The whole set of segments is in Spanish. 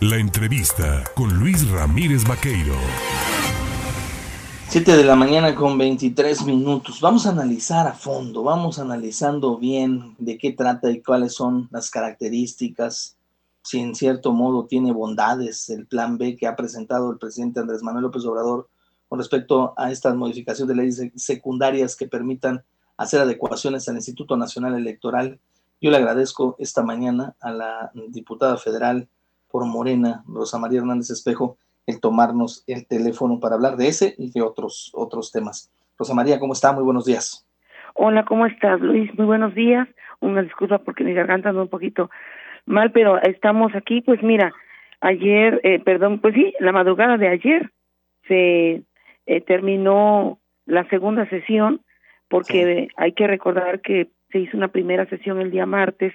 La entrevista con Luis Ramírez Vaqueiro. 7 de la mañana con 23 minutos. Vamos a analizar a fondo, vamos analizando bien de qué trata y cuáles son las características, si en cierto modo tiene bondades el plan B que ha presentado el presidente Andrés Manuel López Obrador con respecto a estas modificaciones de leyes secundarias que permitan hacer adecuaciones al Instituto Nacional Electoral. Yo le agradezco esta mañana a la diputada federal por Morena, Rosa María Hernández Espejo, el tomarnos el teléfono para hablar de ese y de otros, otros temas. Rosa María, ¿cómo está? Muy buenos días. Hola, ¿cómo estás, Luis? Muy buenos días. Una disculpa porque mi garganta anda un poquito mal, pero estamos aquí. Pues mira, ayer, eh, perdón, pues sí, la madrugada de ayer se eh, terminó la segunda sesión porque hay que recordar que se hizo una primera sesión el día martes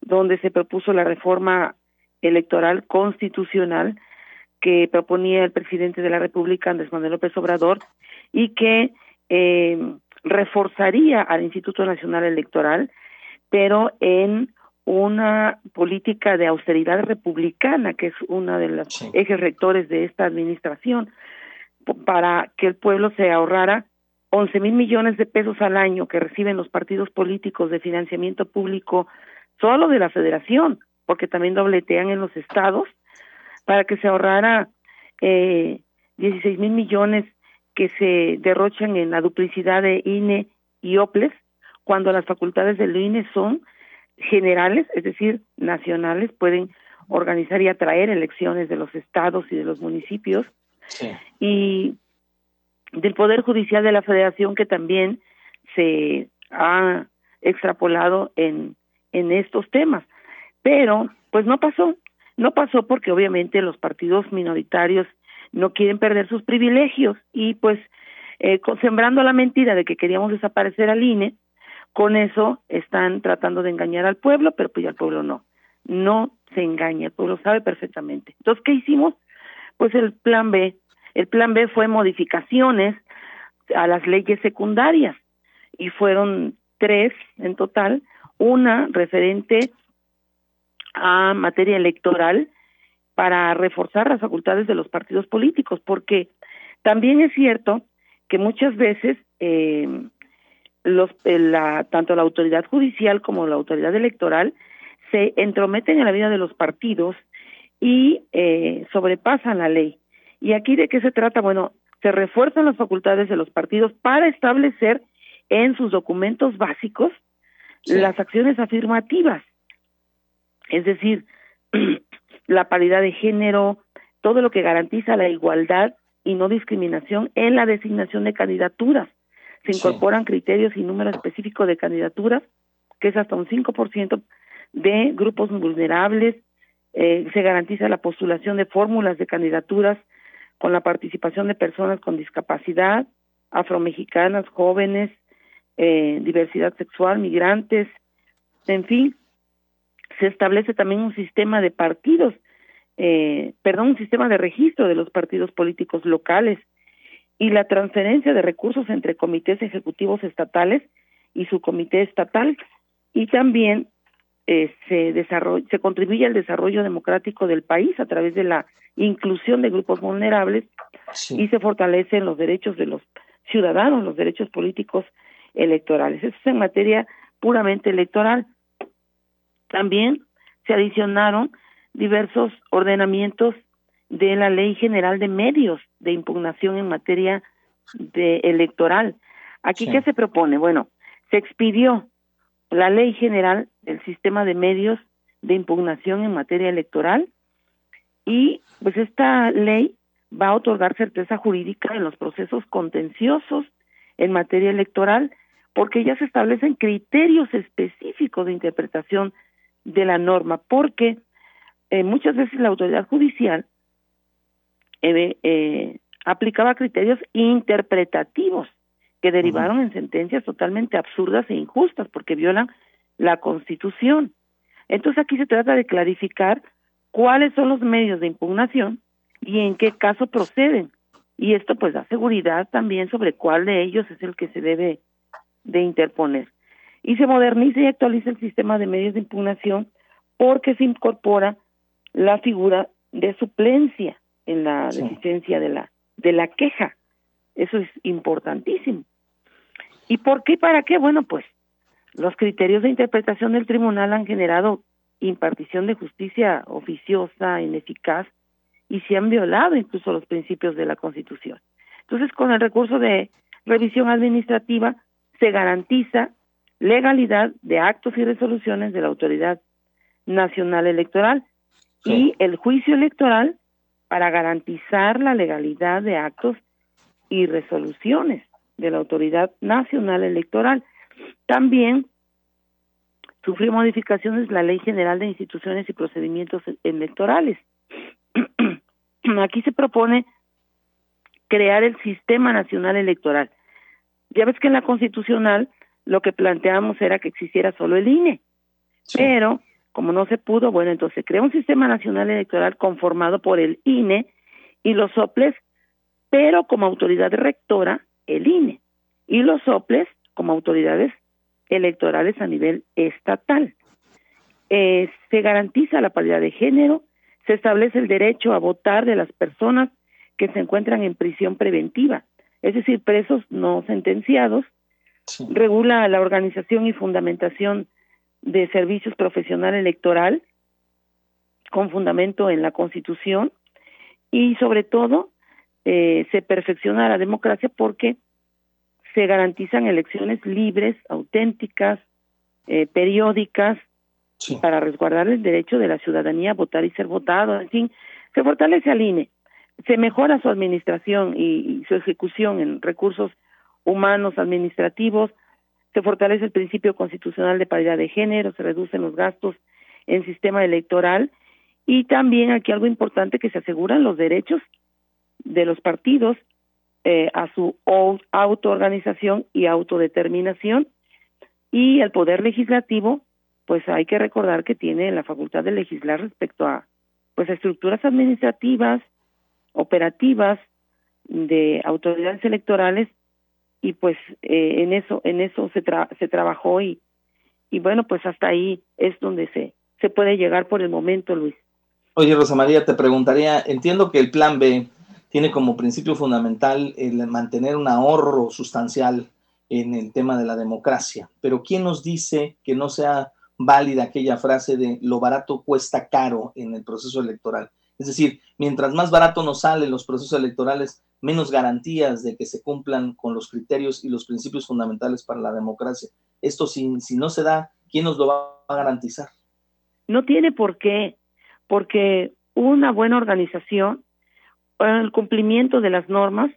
donde se propuso la reforma electoral constitucional que proponía el presidente de la República, Andrés Manuel López Obrador, y que eh, reforzaría al Instituto Nacional Electoral, pero en una política de austeridad republicana, que es uno de los ejes rectores de esta administración, para que el pueblo se ahorrara 11 mil millones de pesos al año que reciben los partidos políticos de financiamiento público solo de la federación, porque también dobletean en los estados, para que se ahorrara eh, 16 mil millones que se derrochan en la duplicidad de INE y OPLES, cuando las facultades del INE son generales, es decir, nacionales, pueden organizar y atraer elecciones de los estados y de los municipios, y del Poder Judicial de la Federación que también se ha extrapolado en, en estos temas. Pero, pues no pasó, no pasó porque obviamente los partidos minoritarios no quieren perder sus privilegios y pues eh, sembrando la mentira de que queríamos desaparecer al INE, con eso están tratando de engañar al pueblo, pero pues ya el pueblo no, no se engaña, el pueblo sabe perfectamente. Entonces, ¿qué hicimos? Pues el plan B. El plan B fue modificaciones a las leyes secundarias y fueron tres en total, una referente a materia electoral para reforzar las facultades de los partidos políticos, porque también es cierto que muchas veces eh, los, eh, la, tanto la autoridad judicial como la autoridad electoral se entrometen en la vida de los partidos y eh, sobrepasan la ley. ¿Y aquí de qué se trata? Bueno, se refuerzan las facultades de los partidos para establecer en sus documentos básicos las acciones afirmativas es decir, la paridad de género, todo lo que garantiza la igualdad y no discriminación en la designación de candidaturas. Se incorporan criterios y número específico de candidaturas, que es hasta un 5% de grupos vulnerables. Eh, se garantiza la postulación de fórmulas de candidaturas con la participación de personas con discapacidad, afromexicanas, jóvenes, eh, diversidad sexual, migrantes, en fin, se establece también un sistema de partidos, eh, perdón, un sistema de registro de los partidos políticos locales y la transferencia de recursos entre comités ejecutivos estatales y su comité estatal y también eh, se desarrolla, se contribuye al desarrollo democrático del país a través de la inclusión de grupos vulnerables y se fortalecen los derechos de los ciudadanos, los derechos políticos electorales. Eso es en materia puramente electoral. También se adicionaron diversos ordenamientos de la Ley General de Medios de Impugnación en materia de electoral. Aquí qué se propone? Bueno, se expidió la Ley General del Sistema de Medios de Impugnación en materia electoral y pues esta ley va a otorgar certeza jurídica en los procesos contenciosos en materia electoral porque ya se establecen criterios específicos de interpretación de la norma, porque eh, muchas veces la autoridad judicial eh, eh, aplicaba criterios interpretativos que derivaron en sentencias totalmente absurdas e injustas porque violan la Constitución. Entonces aquí se trata de clarificar cuáles son los medios de impugnación y en qué caso proceden. Y esto pues da seguridad también sobre cuál de ellos es el que se debe de interponer y se moderniza y actualiza el sistema de medios de impugnación porque se incorpora la figura de suplencia en la deficiencia de la de la queja. Eso es importantísimo. ¿Y por qué y para qué? Bueno, pues los criterios de interpretación del tribunal han generado impartición de justicia oficiosa, ineficaz, y se han violado incluso los principios de la Constitución. Entonces, con el recurso de revisión administrativa se garantiza legalidad de actos y resoluciones de la Autoridad Nacional Electoral y el juicio electoral para garantizar la legalidad de actos y resoluciones de la Autoridad Nacional Electoral. También sufrió modificaciones la Ley General de Instituciones y Procedimientos Electorales. Aquí se propone crear el Sistema Nacional Electoral. Ya ves que en la Constitucional lo que planteamos era que existiera solo el INE, pero como no se pudo, bueno, entonces se crea un Sistema Nacional Electoral conformado por el INE y los soples, pero como autoridad rectora el INE. Y los soples como autoridades electorales a nivel estatal. Eh, se garantiza la paridad de género, se establece el derecho a votar de las personas que se encuentran en prisión preventiva, es decir, presos no sentenciados, regula la organización y fundamentación de servicios profesional electoral con fundamento en la Constitución y sobre todo eh, se perfecciona la democracia porque se garantizan elecciones libres, auténticas, eh, periódicas, para resguardar el derecho de la ciudadanía a votar y ser votado. En fin, se fortalece al INE, se mejora su administración y, su ejecución en recursos humanos, administrativos, se fortalece el principio constitucional de paridad de género, se reducen los gastos en sistema electoral y también aquí algo importante que se aseguran los derechos de los partidos eh, a su autoorganización y autodeterminación. Y el poder legislativo pues hay que recordar que tiene la facultad de legislar respecto a pues estructuras administrativas operativas de autoridades electorales y pues eh, en eso en eso se se trabajó y y bueno pues hasta ahí es donde se se puede llegar por el momento Luis Oye Rosa María te preguntaría entiendo que el plan B tiene como principio fundamental el mantener un ahorro sustancial en el tema de la democracia. Pero ¿quién nos dice que no sea válida aquella frase de lo barato cuesta caro en el proceso electoral? Es decir, mientras más barato nos salen los procesos electorales, menos garantías de que se cumplan con los criterios y los principios fundamentales para la democracia. Esto si, si no se da, ¿quién nos lo va a garantizar? No tiene por qué, porque una buena organización el cumplimiento de las normas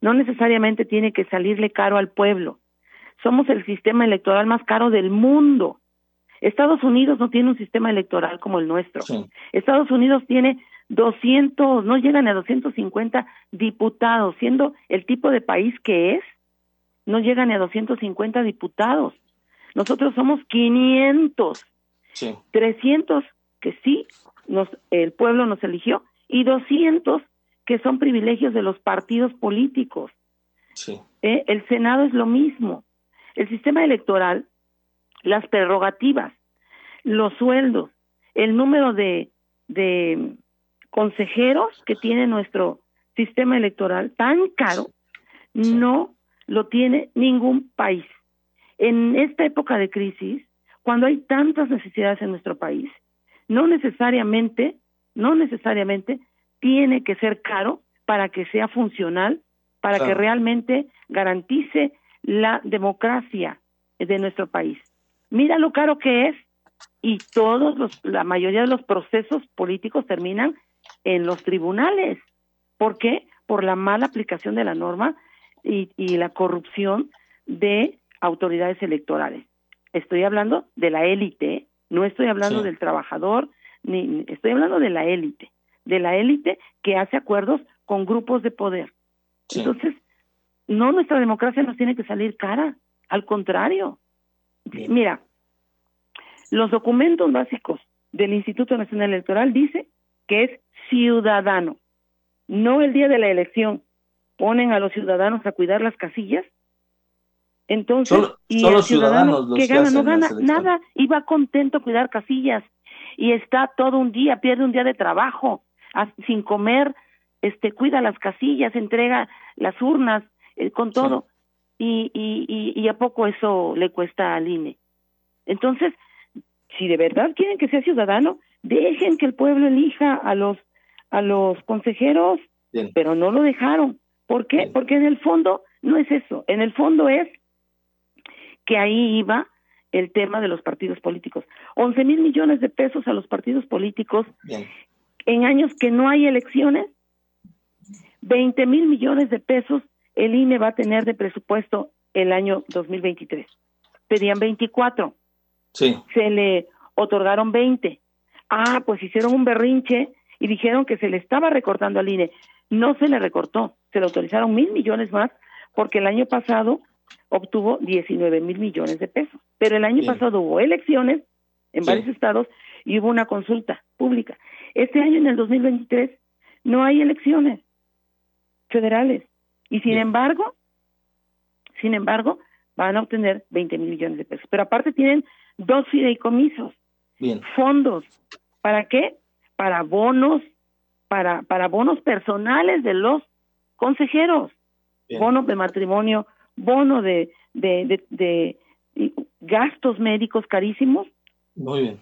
no necesariamente tiene que salirle caro al pueblo. Somos el sistema electoral más caro del mundo. Estados Unidos no tiene un sistema electoral como el nuestro. Estados Unidos tiene 200, no llegan a 250 diputados, siendo el tipo de país que es, no llegan a 250 diputados. Nosotros somos 500. 300 que sí nos el pueblo nos eligió y 200 que son privilegios de los partidos políticos. Sí. ¿Eh? El Senado es lo mismo. El sistema electoral, las prerrogativas, los sueldos, el número de, de consejeros que tiene nuestro sistema electoral tan caro, no lo tiene ningún país. En esta época de crisis, cuando hay tantas necesidades en nuestro país, no necesariamente, no necesariamente tiene que ser caro para que sea funcional, para que realmente garantice la democracia de nuestro país. Mira lo caro que es y todos los, la mayoría de los procesos políticos terminan en los tribunales. ¿Por qué? Por la mala aplicación de la norma y, y la corrupción de autoridades electorales. Estoy hablando de la élite, no estoy hablando del trabajador, ni estoy hablando de la élite de la élite que hace acuerdos con grupos de poder. Entonces, no, nuestra democracia nos tiene que salir cara, al contrario. Mira, los documentos básicos del Instituto Nacional Electoral dice que es ciudadano, no el día de la elección. Ponen a los ciudadanos a cuidar las casillas. Entonces, y el ciudadano que gana, no gana nada y va contento a cuidar casillas y está todo un día, pierde un día de trabajo sin comer, este, cuida las casillas, entrega las urnas, eh, con todo. Y, y, y, a poco eso le cuesta al INE. Entonces, si de verdad quieren que sea ciudadano, dejen que el pueblo elija a los a los consejeros, pero no lo dejaron. ¿Por qué? Porque en el fondo no es eso. En el fondo es que ahí iba el tema de los partidos políticos. 11 mil millones de pesos a los partidos políticos en años que no hay elecciones. 20 mil millones de pesos el INE va a tener de presupuesto el año 2023. Pedían 24. Sí. Se le otorgaron 20. Ah, pues hicieron un berrinche y dijeron que se le estaba recortando al INE. No se le recortó, se le autorizaron mil millones más porque el año pasado obtuvo 19 mil millones de pesos. Pero el año pasado hubo elecciones en varios estados y hubo una consulta pública. Este año, en el 2023, no hay elecciones federales. Y sin embargo, sin embargo, van a obtener 20 mil millones de pesos. Pero aparte tienen dos fideicomisos, Bien. fondos. ¿Para qué? Para bonos, para, para bonos personales de los consejeros, bonos de matrimonio, bono de, de, de, gastos médicos carísimos. Muy bien.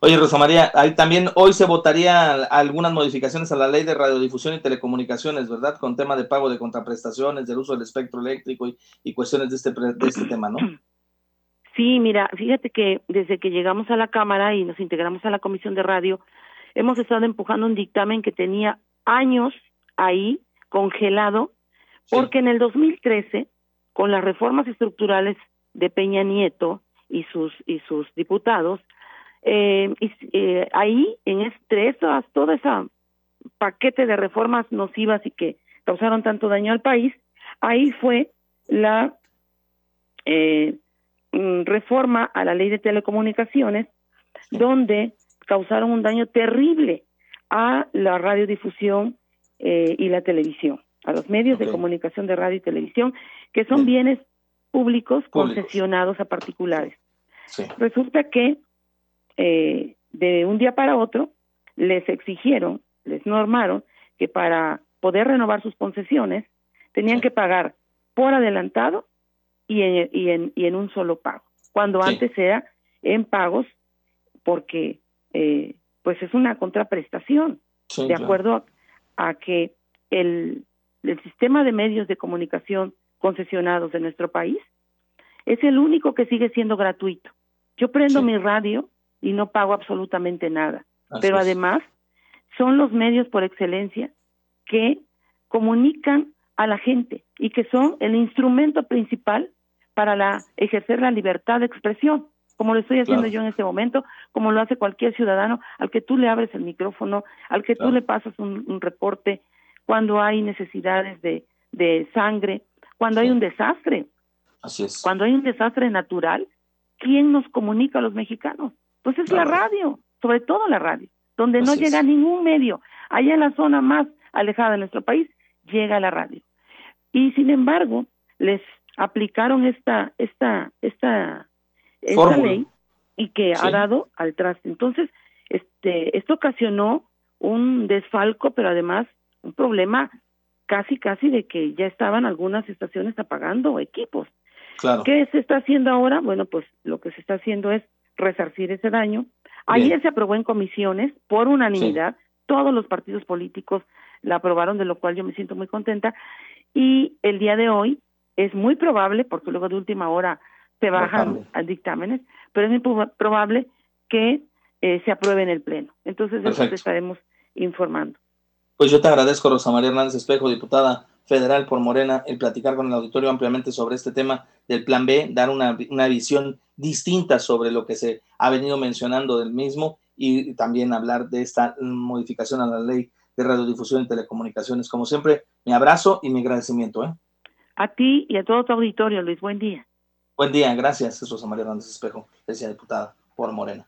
Oye, Rosa María, ahí también hoy se votaría algunas modificaciones a la ley de radiodifusión y telecomunicaciones, ¿verdad? Con tema de pago de contraprestaciones, del uso del espectro eléctrico y, cuestiones de este, de este tema, ¿no? Sí, mira, fíjate que desde que llegamos a la Cámara y nos integramos a la Comisión de Radio, hemos estado empujando un dictamen que tenía años ahí congelado porque en el 2013, con las reformas estructurales de Peña Nieto y sus y sus diputados, eh, eh, ahí en este todo ese paquete de reformas nocivas y que causaron tanto daño al país, ahí fue la eh, reforma a la ley de telecomunicaciones, donde causaron un daño terrible a la radiodifusión y la televisión a los medios de comunicación de radio y televisión, que son bienes públicos, concesionados a particulares. Resulta que eh, de un día para otro les exigieron, les normaron que para poder renovar sus concesiones tenían que pagar por adelantado y en, y en, y en un solo pago, cuando antes era en pagos porque eh, pues es una contraprestación, de acuerdo a que el el sistema de medios de comunicación concesionados de nuestro país es el único que sigue siendo gratuito. Yo prendo mi radio y no pago absolutamente nada, pero además son los medios por excelencia que comunican a la gente y que son el instrumento principal para la ejercer la libertad de expresión, como lo estoy haciendo yo en este momento, como lo hace cualquier ciudadano al que tú le abres el micrófono, al que tú le pasas un reporte, cuando hay necesidades de, de sangre, cuando hay un desastre. Así es. Cuando hay un desastre natural, ¿quién nos comunica a los mexicanos? Pues es la radio, sobre todo la radio, donde no llega ningún medio. Allá en la zona más alejada de nuestro país, llega la radio. Y sin embargo, les aplicaron esta, esta, esta, esta ley y que ha dado al traste. Entonces, este, esto ocasionó un desfalco, pero además un problema casi, casi de que ya estaban algunas estaciones apagando equipos. Claro. ¿Qué se está haciendo ahora? Bueno, pues lo que se está haciendo es resarcir ese daño. Ayer se aprobó en comisiones por unanimidad, todos los partidos políticos la aprobaron, de lo cual yo me siento muy contenta. Y el día de hoy es muy probable, porque luego de última hora se bajan a dictámenes, pero es muy probable que eh, se apruebe en el Pleno. Entonces, eso te estaremos informando. Pues yo te agradezco, Rosa María Hernández Espejo, diputada federal por Morena, el platicar con el auditorio ampliamente sobre este tema del Plan B, dar una, una visión distinta sobre lo que se ha venido mencionando del mismo y también hablar de esta modificación a la ley de radiodifusión y telecomunicaciones. Como siempre, mi abrazo y mi agradecimiento. ¿eh? A ti y a todo tu auditorio, Luis. Buen día. Buen día, gracias, Rosa María Hernández Espejo, decía diputada por Morena.